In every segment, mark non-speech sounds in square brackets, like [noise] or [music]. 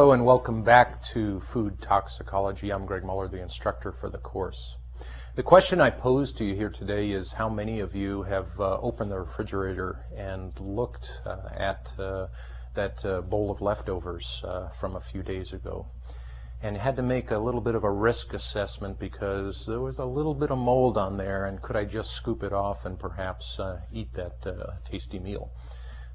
Hello and welcome back to Food Toxicology. I'm Greg Muller, the instructor for the course. The question I pose to you here today is how many of you have uh, opened the refrigerator and looked uh, at uh, that uh, bowl of leftovers uh, from a few days ago and had to make a little bit of a risk assessment because there was a little bit of mold on there and could I just scoop it off and perhaps uh, eat that tasty meal.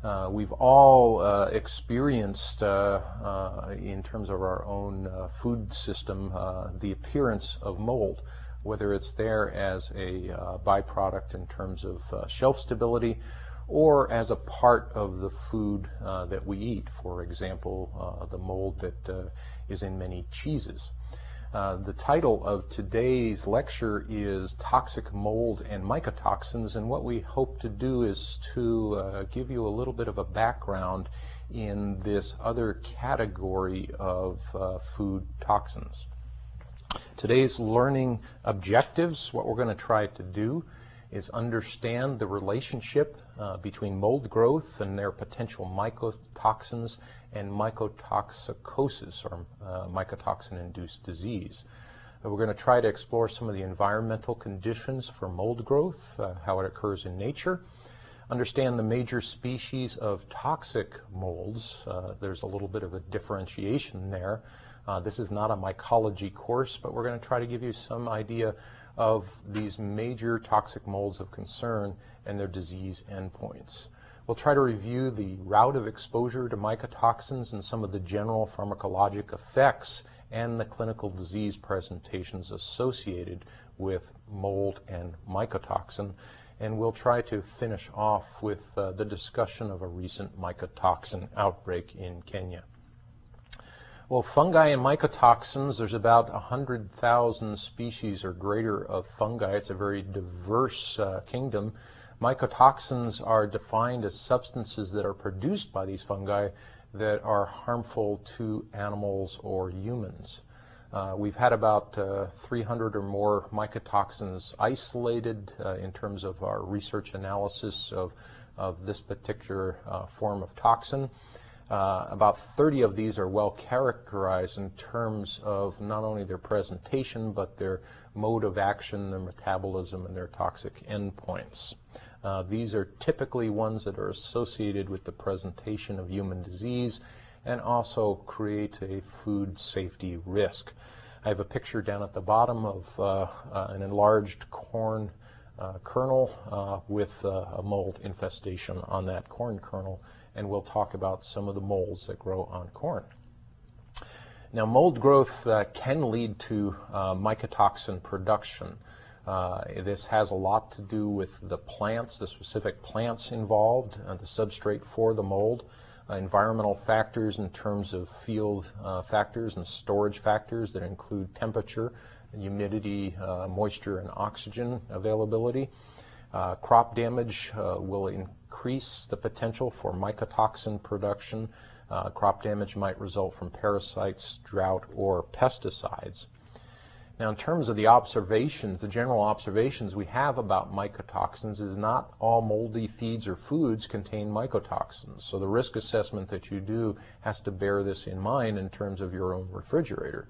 Uh, we've all uh, experienced, uh, uh in terms of our own uh, food system, uh, the appearance of mold, whether it's there as a byproduct in terms of shelf stability or as a part of the food that we eat. For example, the mold that is in many cheeses. Uh, the title of today's lecture is Toxic Mold and Mycotoxins, and what we hope to do is to uh, give you a little bit of a background in this other category of uh, food toxins. Today's learning objectives, what we're going to try to do is understand the relationship uh, between mold growth and their potential mycotoxins and mycotoxicosis or uh, mycotoxin-induced disease. Uh, we're going to try to explore some of the environmental conditions for mold growth, uh, how it occurs in nature, understand the major species of toxic molds. Uh, there's a little bit of a differentiation there. Uh, this is not a mycology course, but we're going to try to give you some idea of these major toxic molds of concern and their disease endpoints. We'll try to review the route of exposure to mycotoxins and some of the general pharmacologic effects and the clinical disease presentations associated with mold and mycotoxin. And we'll try to finish off with uh, the discussion of a recent mycotoxin outbreak in Kenya. Well, fungi and mycotoxins, there's about 100,000 species or greater of fungi. It's a very diverse uh, kingdom. Mycotoxins are defined as substances that are produced by these fungi that are harmful to animals or humans. Uh, we've had about uh, 300 or more mycotoxins isolated uh, in terms of our research analysis of, of this particular uh, form of toxin. Uh, about 30 of these are well characterized in terms of not only their presentation, but their mode of action, their metabolism, and their toxic endpoints. Uh, these are typically ones that are associated with the presentation of human disease and also create a food safety risk. I have a picture down at the bottom of uh, uh an enlarged corn uh, kernel with a mold infestation on that corn kernel and we'll talk about some of the molds that grow on corn. Now, mold growth uh, can lead to uh, mycotoxin production. Uh, this has a lot to do with the plants, the specific plants involved, uh, the substrate for the mold, uh, environmental factors in terms of field uh, factors and storage factors that include temperature, humidity, moisture, and oxygen availability. crop damage will increase the potential for mycotoxin production. Uh, crop damage might result from parasites, drought, or pesticides. Now, in terms of the observations, the general observations we have about mycotoxins is not all moldy feeds or foods contain mycotoxins. So the risk assessment that you do has to bear this in mind in terms of your own refrigerator.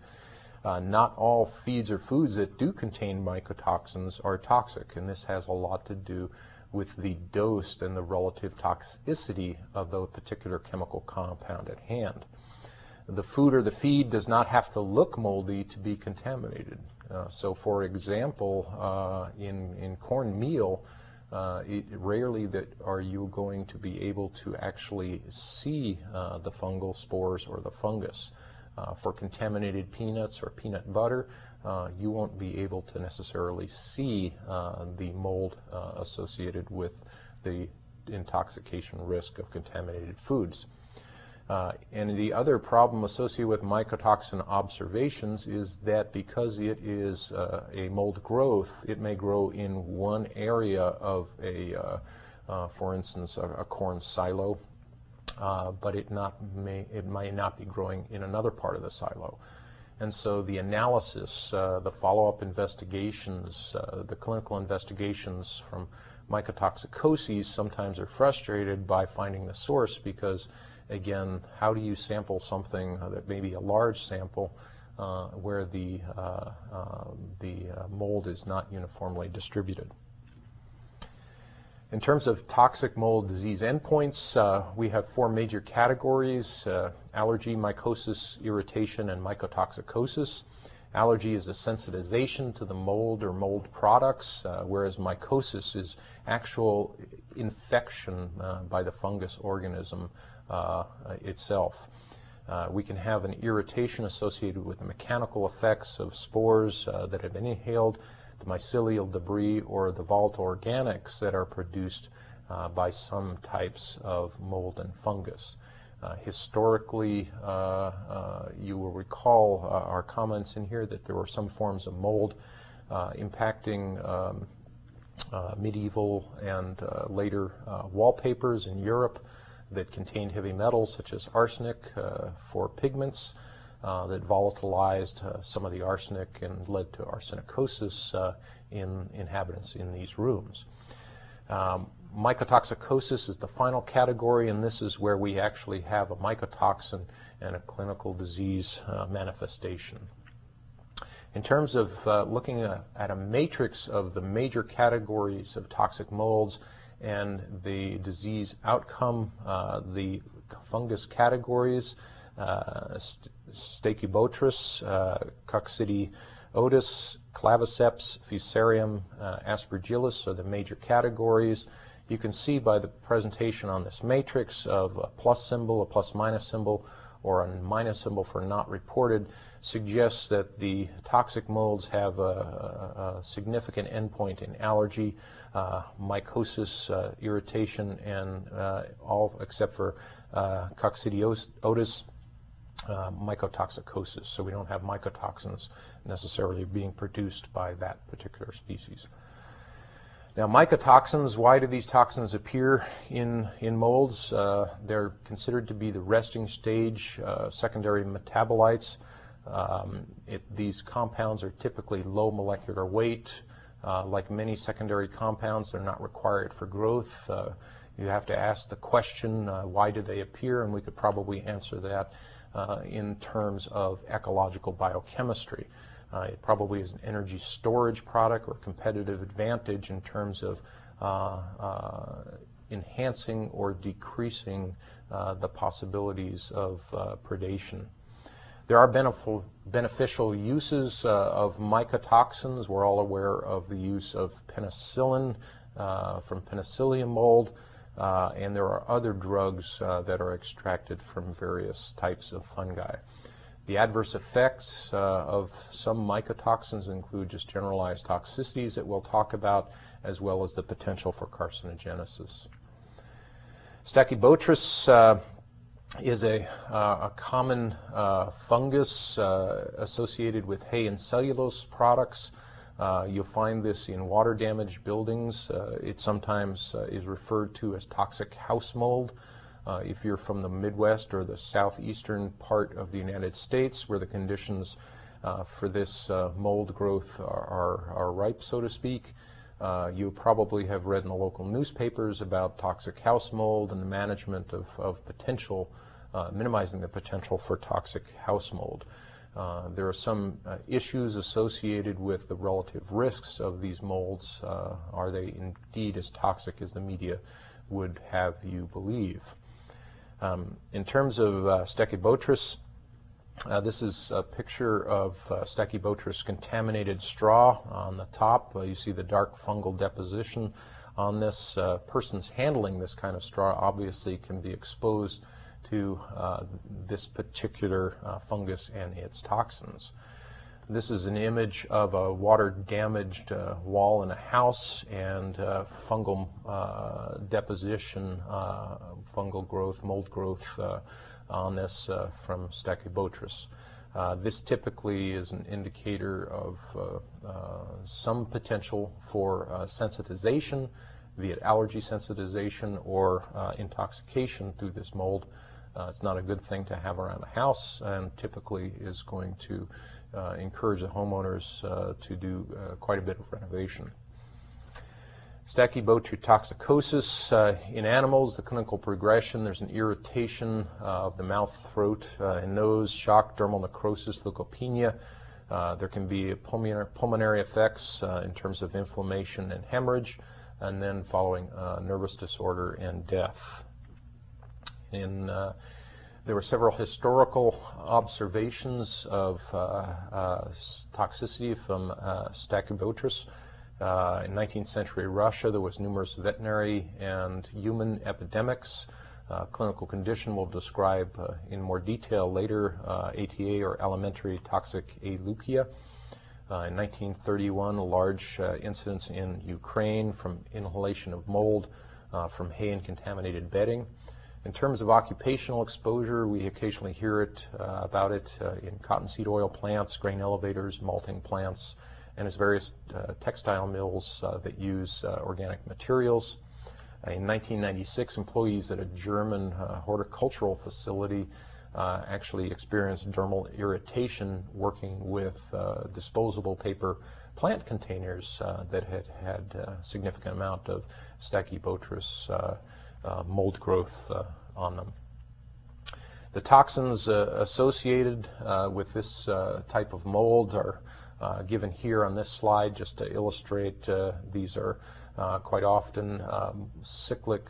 Uh, not all feeds or foods that do contain mycotoxins are toxic, and this has a lot to do with the dose and the relative toxicity of the particular chemical compound at hand. The food or the feed does not have to look moldy to be contaminated. Uh, so, for example, uh, in, in cornmeal, uh, it, rarely that are you going to be able to actually see uh, the fungal spores or the fungus. Uh, for contaminated peanuts or peanut butter, uh, you won't be able to necessarily see uh, the mold uh, associated with the intoxication risk of contaminated foods. Uh, and the other problem associated with mycotoxin observations is that because it is uh, a mold growth, it may grow in one area of a, for instance, a, a, corn silo, but it, not may, it not be growing in another part of the silo. And so the analysis, uh, the follow-up investigations, uh, the clinical investigations from mycotoxicoses sometimes are frustrated by finding the source because again, how do you sample something that may be a large sample uh, where the, uh, um, the uh, mold is not uniformly distributed? In terms of toxic mold disease endpoints, uh, we have four major categories, uh, allergy, mycosis, irritation, and mycotoxicosis. Allergy is a sensitization to the mold or mold products, uh, whereas mycosis is actual infection uh, by the fungus organism uh, itself. Uh, we can have an irritation associated with the mechanical effects of spores that have been inhaled the mycelial debris or the volatile organics that are produced uh, by some types of mold and fungus. Uh, historically, uh, uh you will recall uh, our comments in here that there were some forms of mold uh, impacting um, medieval and later wallpapers in Europe that contained heavy metals such as arsenic for pigments. Uh, that volatilized uh, some of the arsenic and led to arsenicosis uh, in inhabitants in these rooms. Um, mycotoxicosis is the final category, and this is where we actually have a mycotoxin and a clinical disease uh, manifestation. In terms of uh, looking at, a matrix of the major categories of toxic molds and the disease outcome, the fungus categories, uh, Stachybotrys, uh, Coccidioides, Claviceps, Fusarium, uh, Aspergillus are the major categories. You can see by the presentation on this matrix of a plus symbol, a plus minus symbol, or a minus symbol for not reported suggests that the toxic molds have a, a, significant endpoint in allergy, uh, mycosis, uh, irritation, and uh, all except for uh, Coccidioides uh, mycotoxicosis. So we don't have mycotoxins necessarily being produced by that particular species. Now, mycotoxins, why do these toxins appear in, in molds? Uh, they're considered to be the resting stage uh, secondary metabolites. Um, it, these compounds are typically low molecular weight. Uh, like many secondary compounds, they're not required for growth. Uh, you have to ask the question, uh, why do they appear? And we could probably answer that uh, in terms of ecological biochemistry. Uh, it probably is an energy storage product or competitive advantage in terms of uh, uh enhancing or decreasing uh, the possibilities of uh, predation. There are beneficial uses of mycotoxins. We're all aware of the use of penicillin from penicillium mold. Uh, and there are other drugs uh, that are extracted from various types of fungi. The adverse effects uh, of some mycotoxins include just generalized toxicities that we'll talk about, as well as the potential for carcinogenesis. Stachybotrys uh, is a, uh, a common uh, fungus associated with hay and cellulose products. Uh, you'll find this in water damaged buildings. Uh, it sometimes uh, is referred to as toxic house mold. Uh, if you're from the Midwest or the southeastern part of the United States where the conditions uh, for this uh, mold growth are, are, are, ripe, so to speak, you probably have read in the local newspapers about toxic house mold and the management of, of potential, minimizing the potential for toxic house mold. Uh, there are some uh, issues associated with the relative risks of these molds. Uh, are they indeed as toxic as the media would have you believe? Um, in terms of uh, Stachybotrys, uh, this is a picture of uh, Stachybotrys contaminated straw on the top. Uh, you see the dark fungal deposition on this. persons handling this kind of straw obviously can be exposed to uh, this particular uh, fungus and its toxins. This is an image of a water damaged uh, wall in a house and uh, fungal uh, deposition, uh, fungal growth, mold growth on this from Stachybotrys. this typically is an indicator of some potential for sensitization via allergy sensitization or intoxication through this mold uh, it's not a good thing to have around a house and typically is going to uh, encourage the homeowners uh, to do uh, quite a bit of renovation. Stachybotryotoxicosis uh, in animals, the clinical progression, there's an irritation uh, of the mouth, throat, and nose, shock, dermal necrosis, leukopenia. There can be pulmonary, pulmonary effects in terms of inflammation and hemorrhage, and then following nervous disorder and death. In, there were several historical observations of toxicity from uh, Stachybotrys. Uh, in 19th century Russia, there was numerous veterinary and human epidemics. Uh, clinical condition we'll describe uh, in more detail later, ATA uh, or elementary toxic aleukia. Uh, in 1931, large uh, incidents in Ukraine from inhalation of mold from hay and contaminated bedding. In terms of occupational exposure, we occasionally hear it uh, about it uh, in cottonseed oil plants, grain elevators, malting plants, and its various uh, textile mills uh, that use uh, organic materials. In 1996, employees at a German uh, horticultural facility actually experienced dermal irritation working with disposable paper plant containers that had had a significant amount of Stachybotrys mold growth on them. The toxins uh, associated uh, with this uh, type of mold are uh, given here on this slide just to illustrate uh, these are uh, quite often um, cyclic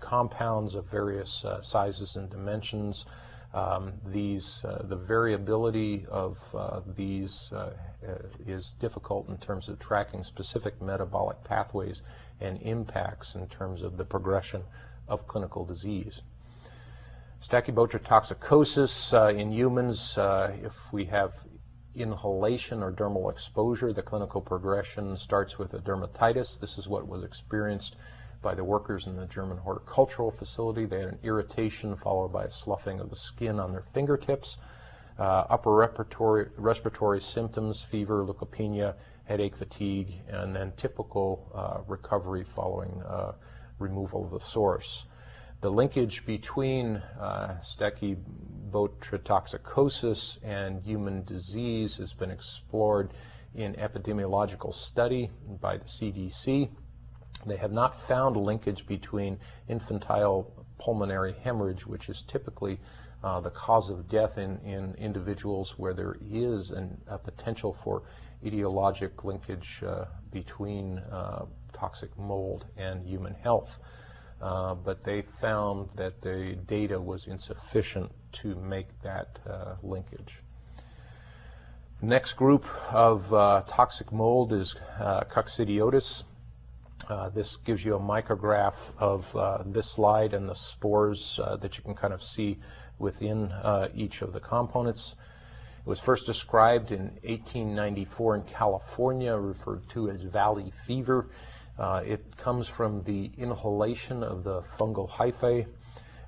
compounds of various sizes and dimensions. Um, these, the variability of these is difficult in terms of tracking specific metabolic pathways and impacts in terms of the progression of clinical disease. Stachybotryotoxicosis uh, in humans, uh, if we have inhalation or dermal exposure. The clinical progression starts with a dermatitis. This is what was experienced by the workers in the German horticultural facility. They had an irritation followed by a sloughing of the skin on their fingertips. Uh, upper respiratory, respiratory symptoms, fever, leukopenia, headache, fatigue, and then typical uh, recovery following uh, removal of the source. The linkage between uh, stachybotryotoxicosis and human disease has been explored in epidemiological study by the CDC. They have not found a linkage between infantile pulmonary hemorrhage, which is typically uh, the cause of death in, in individuals where there is an, a potential for etiologic linkage uh, between uh, toxic mold and human health. Uh, but they found that the data was insufficient to make that uh, linkage. Next group of uh, toxic mold is uh, Coccidioides. Uh, this gives you a micrograph of uh, this slide and the spores that you can kind of see within each of the components. It was first described in 1894 in California, referred to as valley fever. Uh, it comes from the inhalation of the fungal hyphae.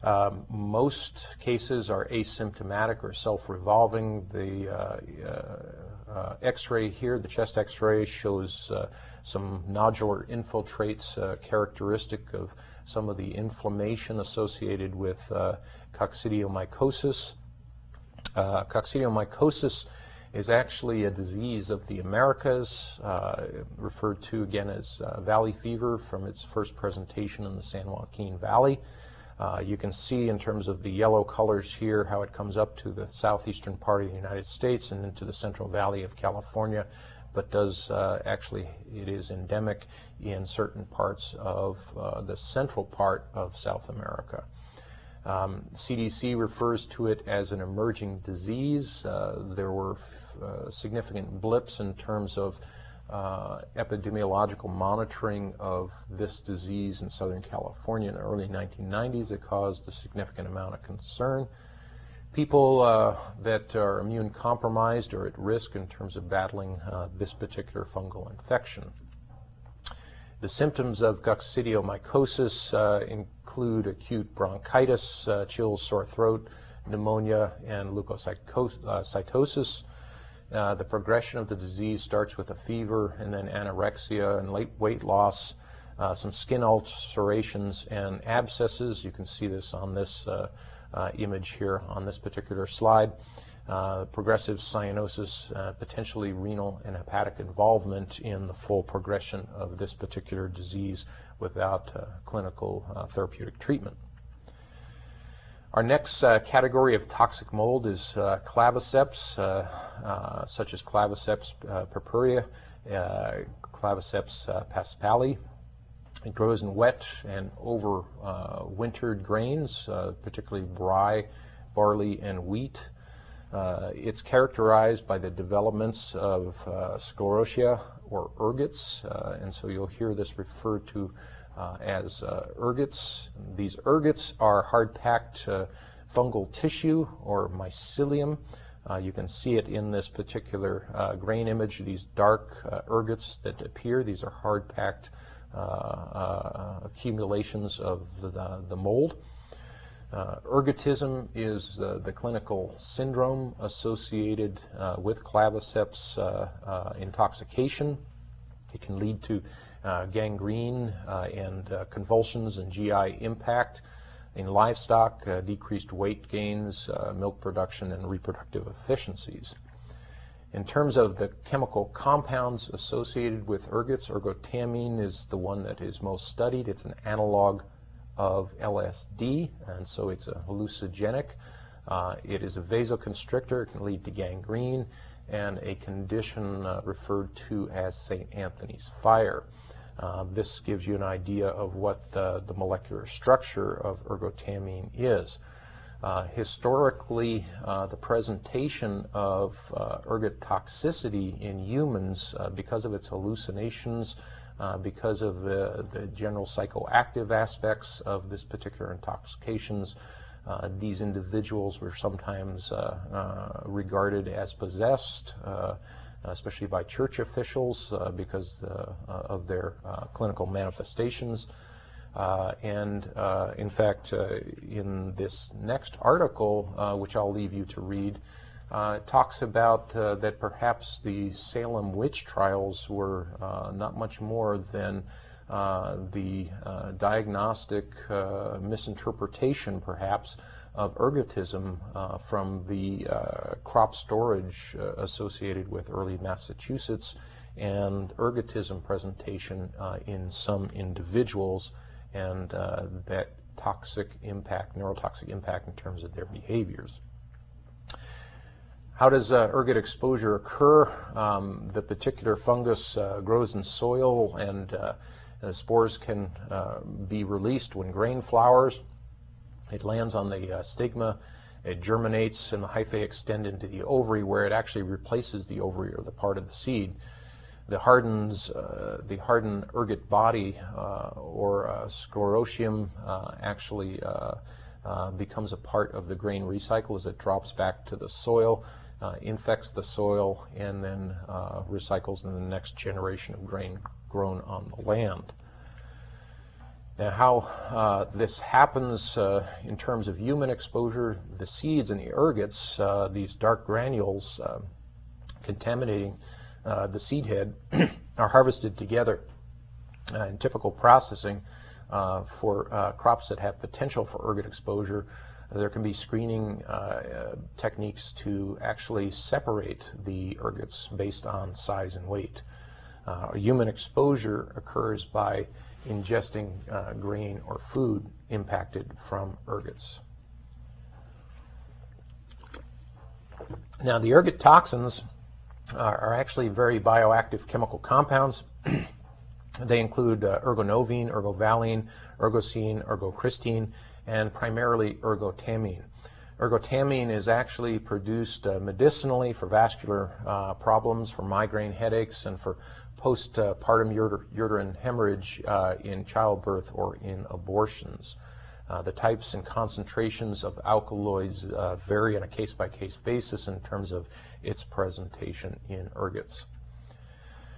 Um, most cases are asymptomatic or self-revolving. The uh, uh, uh X-ray here, the chest X-ray, shows uh, some nodular infiltrates uh, characteristic of some of the inflammation associated with coccidiomycosis. coccidiomycosis is actually a disease of the Americas, uh, referred to again as uh, valley fever from its first presentation in the San Joaquin Valley. Uh, you can see in terms of the yellow colors here how it comes up to the southeastern part of the United States and into the Central Valley of California, but does uh, actually, it is endemic in certain parts of uh, the central part of South America. Um, CDC refers to it as an emerging disease. Uh, there were uh, significant blips in terms of uh, epidemiological monitoring of this disease in Southern California in the early 1990s. It caused a significant amount of concern. People uh, that are immune compromised are at risk in terms of battling uh, this particular fungal infection. The symptoms of coccidiomycosis uh, include acute bronchitis, uh, chills, sore throat, pneumonia, and leukocytosis. Uh, the progression of the disease starts with a fever and then anorexia and late weight loss, uh, some skin ulcerations and abscesses. You can see this on this uh, uh, image here on this particular slide. Uh, progressive cyanosis, uh, potentially renal and hepatic involvement in the full progression of this particular disease without uh, clinical uh, therapeutic treatment. Our next uh, category of toxic mold is uh, claviceps, such as claviceps purpurea, claviceps paspali. It grows in wet and over wintered grains, particularly rye, barley, and wheat. It's characterized by the developments of sclerotia or ergots, and so you'll hear this referred to uh, as uh, ergots. These ergots are hard-packed uh, fungal tissue or mycelium. Uh, you can see it in this particular uh, grain image, these dark uh, ergots that appear. These are hard-packed accumulations of the, the mold. Ergotism is the clinical syndrome associated with claviceps intoxication. It can lead to uh, gangrene uh, and uh, convulsions and GI impact. In livestock, uh, decreased weight gains, uh, milk production, and reproductive efficiencies. In terms of the chemical compounds associated with ergots, ergotamine is the one that is most studied. It's an analog of LSD, and so it's a hallucinogenic. Uh, it is a vasoconstrictor. It can lead to gangrene and a condition uh, referred to as St. Anthony's fire. Uh, this gives you an idea of what the, the molecular structure of ergotamine is. Uh, historically, uh, the presentation of uh, ergot toxicity in humans, because of its hallucinations, uh, because of the, the, general psychoactive aspects of this particular intoxications, uh, these individuals were sometimes uh, uh, regarded as possessed especially by church officials uh, because uh, uh, of their clinical manifestations. and in fact, in this next article, which I'll leave you to read, uh, talks about uh, that perhaps the Salem witch trials were uh, not much more than the diagnostic misinterpretation, perhaps, of ergotism uh, from the uh, crop storage uh, associated with early Massachusetts and ergotism presentation uh, in some individuals and uh, that toxic impact, neurotoxic impact in terms of their behaviors. How does uh, ergot exposure occur? Um, the particular fungus grows in soil and spores can be released when grain flowers. It lands on the uh, stigma, it germinates, and the hyphae extend into the ovary where it actually replaces the ovary or the part of the seed. The hardens, uh, the hardened ergot body uh, or uh, sclerotium uh, actually uh, becomes a part of the grain recycle as it drops back to the soil, infects the soil, and then recycles in the next generation of grain grown on the land. Now, how uh, this happens uh, in terms of human exposure, the seeds and the ergots, uh, these dark granules uh, contaminating uh, the seed head, [clears throat] are harvested together uh, in typical processing for crops that have potential for ergot exposure. There can be screening techniques to actually separate the ergots based on size and weight. human exposure occurs by ingesting uh, grain or food impacted from ergots. Now, the ergot toxins are, are actually very bioactive chemical compounds. [clears throat] they include uh, ergonovine, ergovaline, ergocene, ergocristine, and primarily ergotamine. Ergotamine is actually produced uh, medicinally for vascular uh, problems, for migraine headaches, and for postpartum uterine hemorrhage uh, in childbirth or in abortions. Uh, the types and concentrations of alkaloids uh, vary on a case-by-case basis in terms of its presentation in ergots.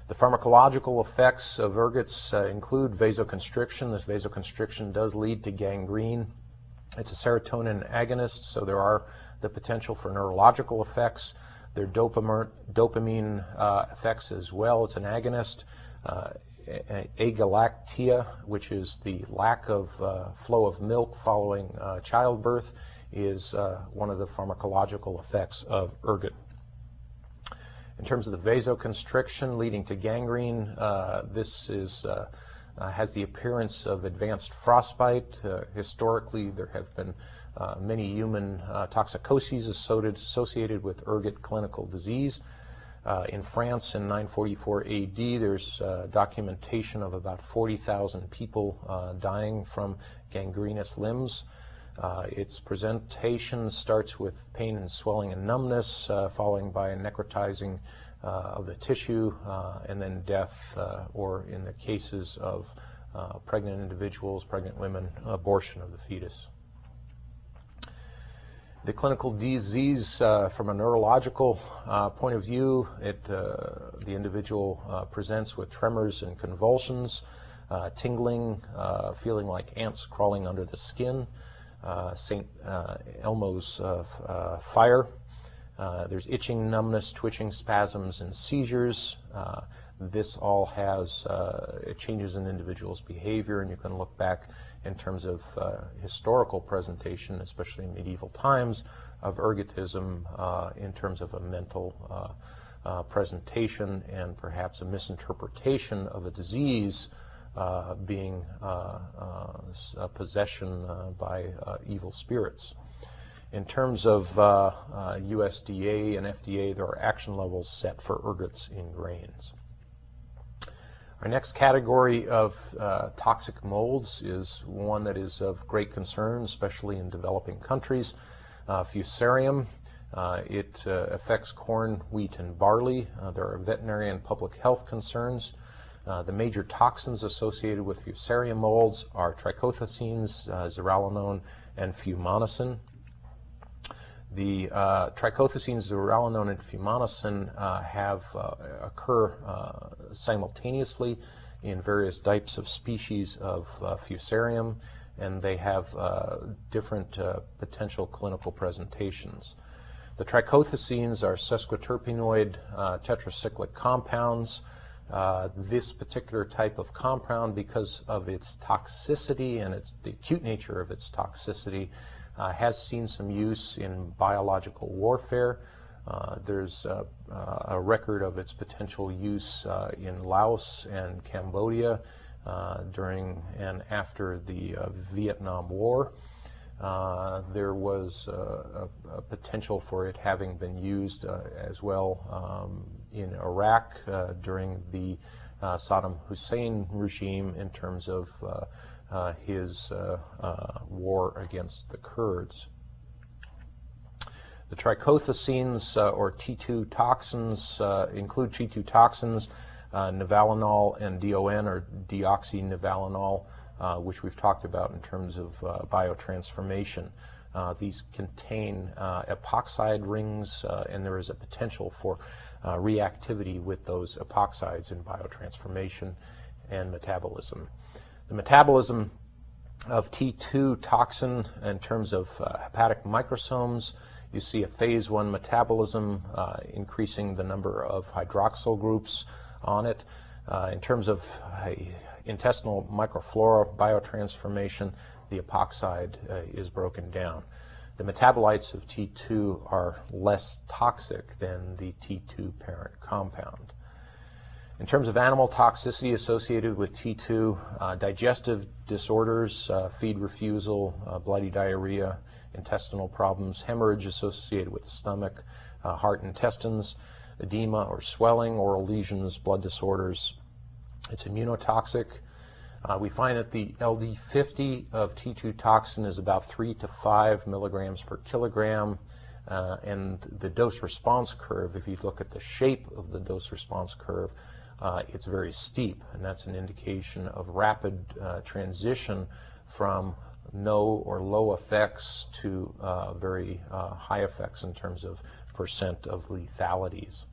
The pharmacological effects of ergots uh, include vasoconstriction. This vasoconstriction does lead to gangrene. It's a serotonin agonist, so there are the potential for neurological effects. There are dopamine uh, effects as well. It's an agonist. Uh, agalactia, which is the lack of uh, flow of milk following uh, childbirth, is uh, one of the pharmacological effects of ergot. In terms of the vasoconstriction leading to gangrene, uh, this is, uh, uh, has the appearance of advanced frostbite. Uh, historically, there have been uh, many human uh, toxicoses associated with ergot clinical disease. in France in 944 AD, there's documentation of about 40,000 people dying from gangrenous limbs. Uh, its presentation starts with pain and swelling and numbness, uh, following by a necrotizing uh, of the tissue, uh, and then death, uh, or in the cases of uh, pregnant individuals, pregnant women, abortion of the fetus. The clinical disease, from a neurological point of view, it, the individual presents with tremors and convulsions, tingling, feeling like ants crawling under the skin. Uh, St. Uh, Elmo's uh, uh fire. Uh, there's itching, numbness, twitching, spasms, and seizures. Uh, this all has changes in individuals' behavior, and you can look back in terms of historical presentation, especially in medieval times, of ergotism in terms of a mental presentation and perhaps a misinterpretation of a disease uh, being uh, uh, possession by evil spirits. In terms of USDA and FDA, there are action levels set for ergots in grains. Our next category of uh, toxic molds is one that is of great concern, especially in developing countries. Uh, fusarium, uh, it affects corn, wheat, and barley. there are veterinary and public health concerns. Uh, the major toxins associated with fusarium molds are trichothecenes, uh, zearalenone, and fumonisin. The uh, trichothecenes, zearalenone, and fumonisin uh, have uh, occur simultaneously in various types of species of fusarium, and they have different potential clinical presentations. The trichothecenes are sesquiterpenoid tetracyclic compounds. Uh, this particular type of compound, because of its toxicity and its, the acute nature of its toxicity, uh, has seen some use in biological warfare. Uh, there's a record of its potential use uh, in Laos and Cambodia uh, during and after the Vietnam War. Uh, there was uh, a, a, potential for it having been used uh, as well um, in Iraq uh, during the uh, Saddam Hussein regime in terms of uh, his war against the Kurds. The trichothecenes or T2 toxins include T2 toxins, nivalenol and DON or deoxynivalenol uh, which we've talked about in terms of uh, biotransformation. Uh, these contain uh, epoxide rings, uh, and there is a potential for reactivity with those epoxides in biotransformation and metabolism. The metabolism of T2 toxin in terms of hepatic microsomes, you see a phase one metabolism increasing the number of hydroxyl groups on it. Uh, in terms of intestinal microflora biotransformation, the epoxide uh, is broken down. The metabolites of T2 are less toxic than the T2 parent compound. In terms of animal toxicity associated with T2, uh, digestive disorders, uh, feed refusal, uh, bloody diarrhea, intestinal problems, hemorrhage associated with the stomach, uh, heart, intestines, edema or swelling, oral lesions, blood disorders, it's immunotoxic. Uh, we find that the LD50 of T2 toxin is about 3 to 5 milligrams per kilogram. Uh, and the dose response curve, if you look at the shape of the dose response curve, uh, it's very steep, and that's an indication of rapid uh, transition from no or low effects to uh, very uh, high effects in terms of percent of lethalities.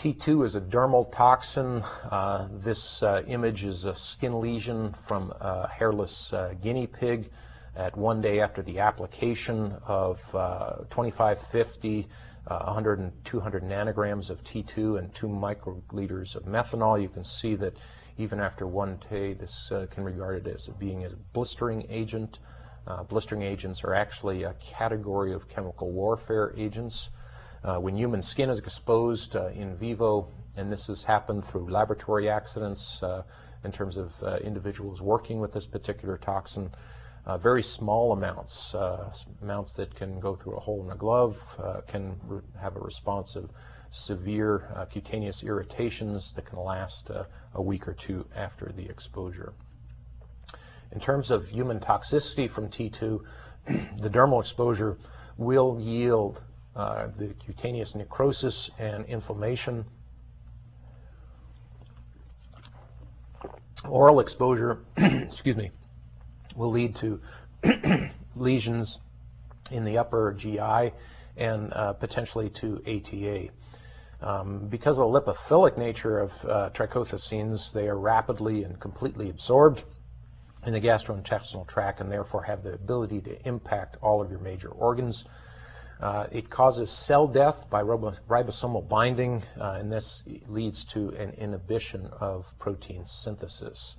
T2 is a dermal toxin. Uh, this uh, image is a skin lesion from a hairless uh, guinea pig at one day after the application of uh, 2550, 100 and 200 nanograms of T2 and 2 microliters of methanol. You can see that even after one day, this uh, can be regarded as being a blistering agent. Uh, blistering agents are actually a category of chemical warfare agents. Uh, when human skin is exposed uh, in vivo, and this has happened through laboratory accidents uh, in terms of uh, individuals working with this particular toxin, uh, very small amounts, amounts that can go through a hole in a glove, can have a response of severe cutaneous irritations that can last a week or two after the exposure. In terms of human toxicity from T2, [clears throat] the dermal exposure will yield uh, the cutaneous necrosis and inflammation. Oral exposure, [clears throat] excuse me, will lead to [clears throat] lesions in the upper GI and uh, potentially to ATA. Um, because of the lipophilic nature of uh, trichothecenes, they are rapidly and completely absorbed in the gastrointestinal tract and therefore have the ability to impact all of your major organs. Uh, it causes cell death by ribosomal binding, uh, and this leads to an inhibition of protein synthesis.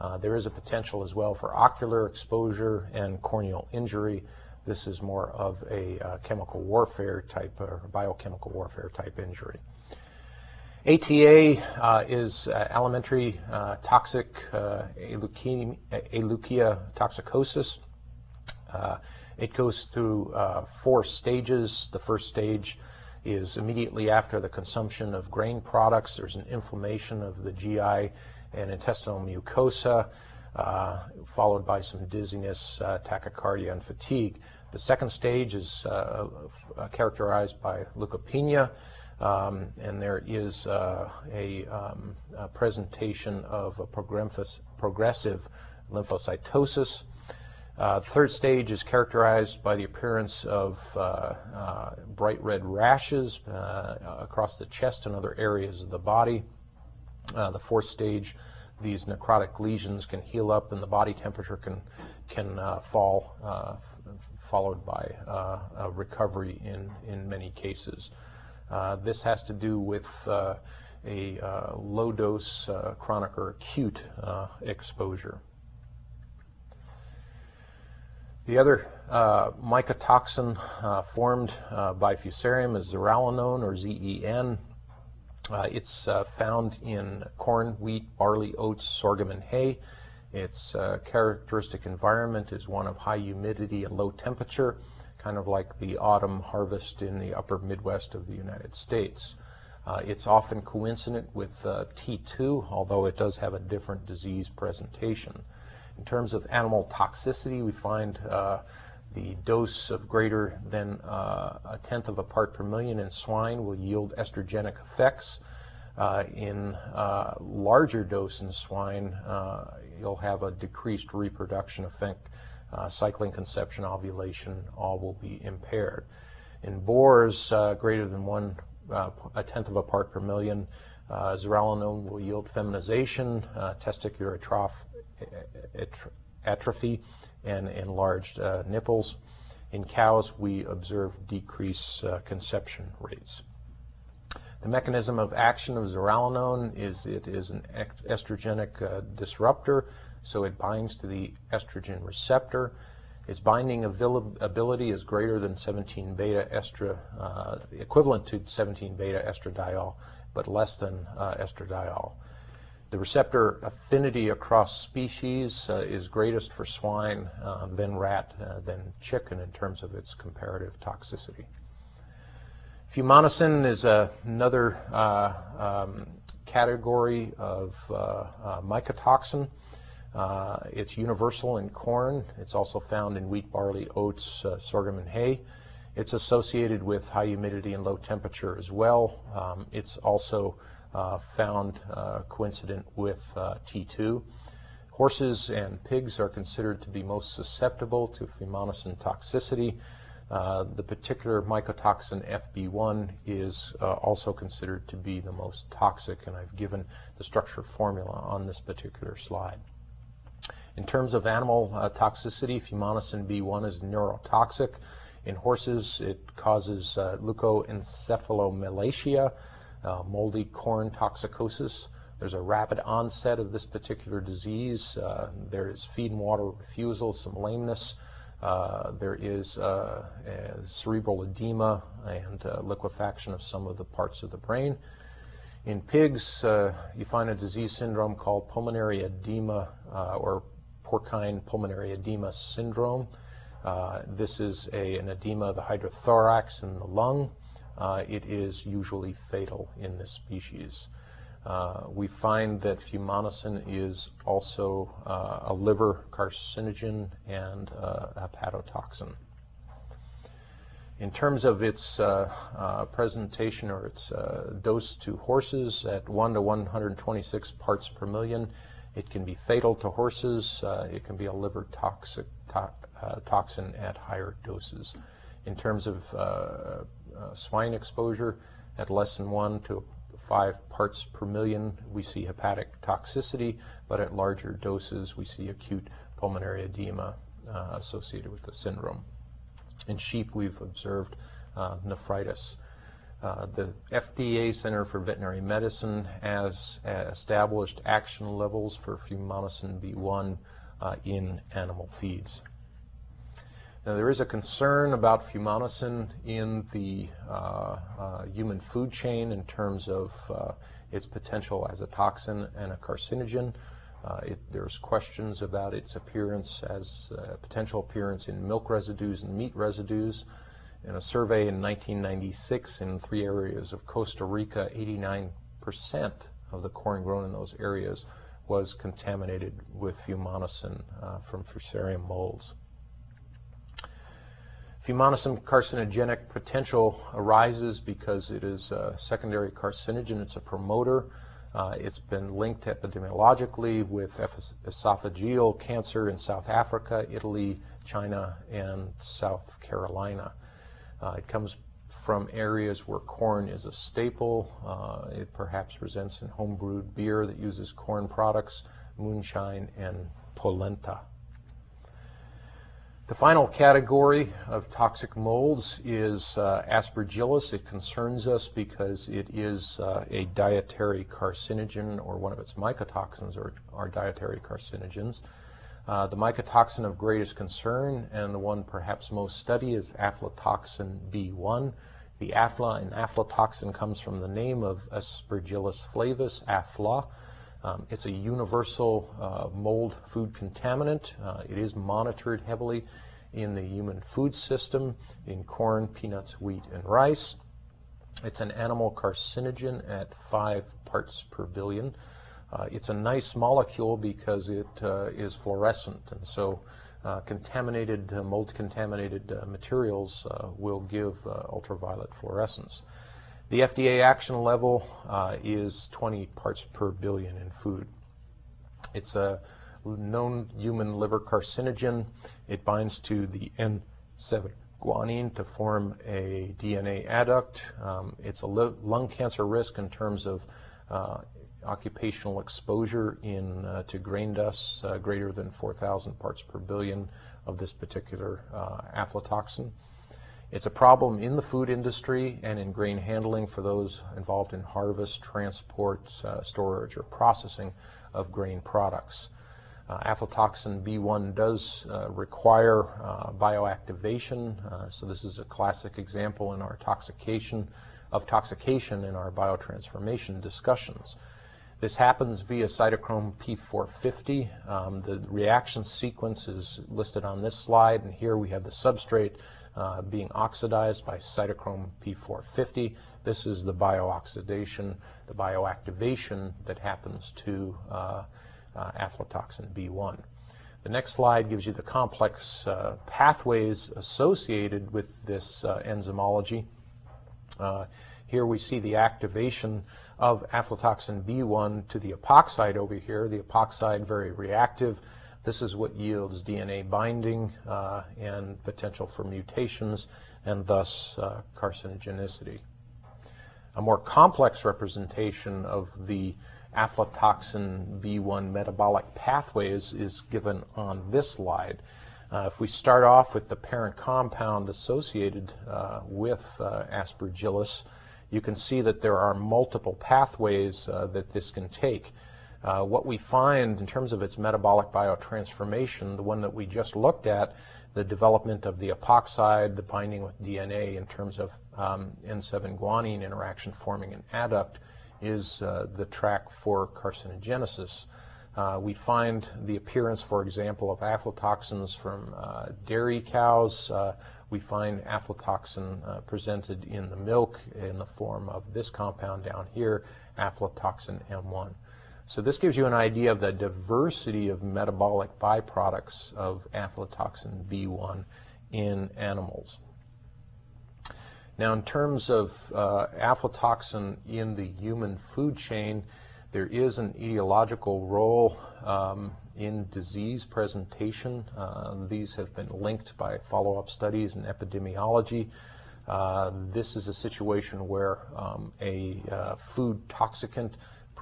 Uh, there is a potential as well for ocular exposure and corneal injury. This is more of a uh, chemical warfare type or biochemical warfare type injury. ATA uh, is alimentary uh, toxic uh, Ehrlichia toxicosis. Uh, it goes through uh, four stages. The first stage is immediately after the consumption of grain products. There's an inflammation of the GI and intestinal mucosa, followed by some dizziness, tachycardia, and fatigue. The second stage is characterized by leukopenia. Um, and there is uh, a, um, a, presentation of a progressive lymphocytosis. Uh, the third stage is characterized by the appearance of uh, uh bright red rashes uh, across the chest and other areas of the body. Uh, the fourth stage, these necrotic lesions can heal up and the body temperature can, can fall, followed by recovery in, in many cases. Uh, this has to do with uh, a uh, low dose chronic or acute exposure. The other uh, mycotoxin uh, formed uh, by Fusarium is zearalenone or ZEN. it's found in corn, wheat, barley, oats, sorghum, and hay. Its characteristic environment is one of high humidity and low temperature kind of like the autumn harvest in the upper Midwest of the United States. Uh, it's often coincident with uh, T2, although it does have a different disease presentation. In terms of animal toxicity, we find uh, the dose of greater than uh, a tenth of a part per million in swine will yield estrogenic effects. Uh, in uh, larger dose in swine, you'll have a decreased reproduction effect uh, cycling conception, ovulation, all will be impaired. In boars uh, greater than one, uh, a tenth of a part per million, uh, will yield feminization, uh, testicular atrophy, and enlarged uh, nipples. In cows, we observe decreased conception rates. The mechanism of action of zearalenone is it is an estrogenic disruptor so it binds to the estrogen receptor. Its binding ability is greater than 17 beta estra, uh, equivalent to 17 beta estradiol, but less than uh, estradiol. The receptor affinity across species uh, is greatest for swine, uh, then rat, uh, then chicken in terms of its comparative toxicity. Fumonisin is another uh, um, category of mycotoxin. Uh, it's universal in corn. It's also found in wheat, barley, oats, uh, sorghum, and hay. It's associated with high humidity and low temperature as well. Um, it's also uh, found uh, coincident with uh, T2. Horses and pigs are considered to be most susceptible to fumonisin toxicity. Uh, the particular mycotoxin FB1 is also considered to be the most toxic, and I've given the structure formula on this particular slide. In terms of animal uh, toxicity, fumonisin B1 is neurotoxic. In horses, it causes uh, leukoencephalomalacia, uh, moldy corn toxicosis. There's a rapid onset of this particular disease. Uh, there is feed and water refusal, some lameness, Uh, there is uh, cerebral edema and uh, liquefaction of some of the parts of the brain. In pigs, you find a disease syndrome called pulmonary edema or porcine pulmonary edema syndrome. Uh, this is a, an edema of the hydrothorax in the lung. It is usually fatal in this species. Uh, we find that fumonisin is also uh, a liver carcinogen and uh, hepatotoxin. In terms of its uh, uh, presentation or its dose to horses at 1 to 126 parts per million, it can be fatal to horses. it can be a liver toxic to toxin at higher doses. In terms of swine exposure, at less than 1 to five parts per million, we see hepatic toxicity, but at larger doses, we see acute pulmonary edema uh, associated with the syndrome. In sheep, we've observed uh, nephritis. Uh, the FDA Center for Veterinary Medicine has established action levels for fumonisin B1 uh, in animal feeds. Now, there is a concern about fumonisin in the uh, uh, human food chain in terms of uh, its potential as a toxin and a carcinogen. Uh, it, there's questions about its appearance as a potential appearance in milk residues and meat residues. In a survey in 1996 in three areas of Costa Rica, 89% of the corn grown in those areas was contaminated with fumonisin uh, from Fusarium molds. Fumonisin carcinogenic potential arises because it is a secondary carcinogen. It's a promoter. Uh, it's been linked epidemiologically with esophageal cancer in South Africa, Italy, China, and South Carolina. Uh, it comes from areas where corn is a staple. Uh, it perhaps presents in homebrewed beer that uses corn products, moonshine, and polenta. The final category of toxic molds is uh, aspergillus. It concerns us because it is uh, a dietary carcinogen, or one of its mycotoxins are, are dietary carcinogens. Uh, the mycotoxin of greatest concern, and the one perhaps most studied, is aflatoxin B1. The afla in aflatoxin comes from the name of Aspergillus flavus, afla. Um, it's a universal uh, mold food contaminant. Uh, it is monitored heavily in the human food system in corn, peanuts, wheat, and rice. It's an animal carcinogen at five parts per billion. Uh, it's a nice molecule because it uh, is fluorescent, and so uh, contaminated, uh, mold contaminated materials will give ultraviolet fluorescence. The FDA action level uh, is 20 parts per billion in food. It's a known human liver carcinogen. It binds to the N7 guanine to form a DNA adduct. Um, it's a lung cancer risk in terms of uh, occupational exposure in uh, to grain dust uh, greater than 4,000 parts per billion of this particular uh, aflatoxin. It's a problem in the food industry and in grain handling for those involved in harvest, transport, uh, storage, or processing of grain products. Uh, aflatoxin B1 does uh, require uh, bioactivation, uh, so this is a classic example in our toxication of toxication in our biotransformation discussions. This happens via cytochrome P450. Um, the reaction sequence is listed on this slide, and here we have the substrate uh, being oxidized by cytochrome P450. This is the biooxidation, the bioactivation that happens to uh, uh, aflatoxin B1. The next slide gives you the complex uh, pathways associated with this uh, enzymology. Here we see the activation of aflatoxin B1 to the epoxide over here. The epoxide very reactive this is what yields DNA binding uh, and potential for mutations and thus uh, carcinogenicity. A more complex representation of the aflatoxin B1 metabolic pathways is given on this slide. Uh, if we start off with the parent compound associated uh, with uh, aspergillus, you can see that there are multiple pathways uh, that this can take. Uh, what we find in terms of its metabolic biotransformation, the one that we just looked at, the development of the epoxide, the binding with DNA in terms of um, N7 guanine interaction forming an adduct, is uh, the track for carcinogenesis. Uh, we find the appearance, for example, of aflatoxins from uh, dairy cows. Uh, we find aflatoxin uh, presented in the milk in the form of this compound down here, aflatoxin M1. So this gives you an idea of the diversity of metabolic byproducts of aflatoxin B1 in animals. Now, in terms of uh, aflatoxin in the human food chain, there is an etiological role um, in disease presentation. Uh, these have been linked by follow-up studies in epidemiology. Uh, this is a situation where um, a uh, food toxicant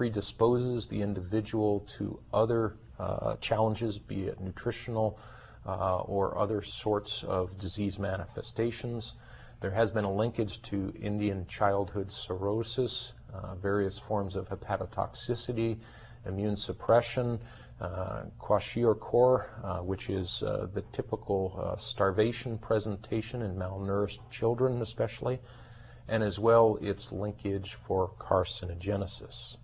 predisposes the individual to other uh, challenges, be it nutritional uh, or other sorts of disease manifestations. There has been a linkage to Indian childhood cirrhosis uh, various forms of hepatotoxicity, immune suppression, uh, kwashiorkor, uh, which is uh, the typical uh, starvation presentation in malnourished children especially, and as well its linkage for carcinogenesis.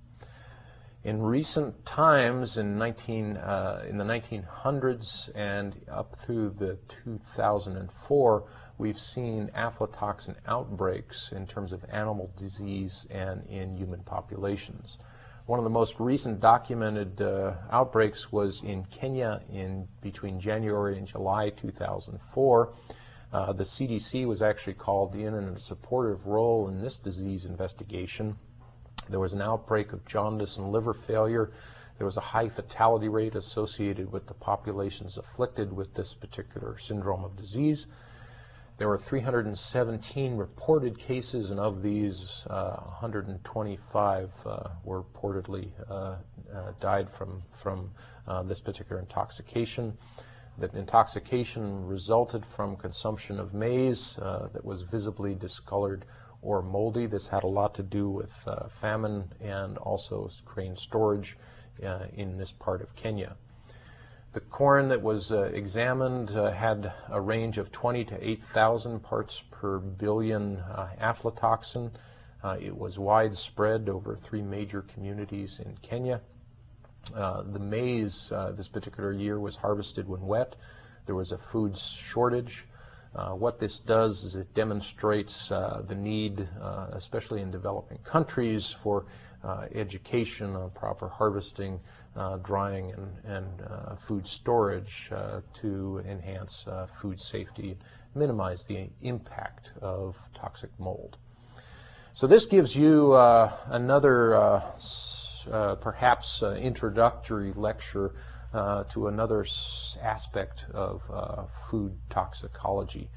In recent times, in, 19, uh, in the 1900s and up through the 2004, we've seen aflatoxin outbreaks in terms of animal disease and in human populations. One of the most recent documented uh, outbreaks was in Kenya in between January and July 2004. Uh, the CDC was actually called in in a supportive role in this disease investigation. There was an outbreak of jaundice and liver failure. There was a high fatality rate associated with the populations afflicted with this particular syndrome of disease. There were 317 reported cases, and of these, uh, 125 uh, were reportedly uh, uh died from, from uh, this particular intoxication. That intoxication resulted from consumption of maize uh, that was visibly discolored or moldy. This had a lot to do with famine and also grain storage in this part of Kenya. The corn that was uh, examined uh, had a range of 20 to 8,000 parts per billion uh, aflatoxin. Uh, it was widespread over three major communities in Kenya. Uh, the maize uh, this particular year was harvested when wet. There was a food shortage. What this does is it demonstrates the need, especially in developing countries, for education on proper harvesting uh, drying and, and uh, food storage uh, to enhance uh, food safety, minimize the impact of toxic mold. So this gives you uh, another uh, perhaps introductory lecture to another aspect of food toxicology.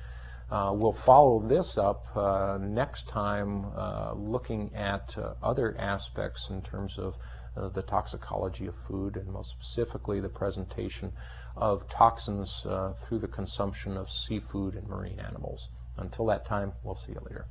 Uh, we'll follow this up uh, next time uh, looking at other aspects in terms of uh, the toxicology of food and most specifically the presentation of toxins uh, through the consumption of seafood and marine animals. Until that time, we'll see you later.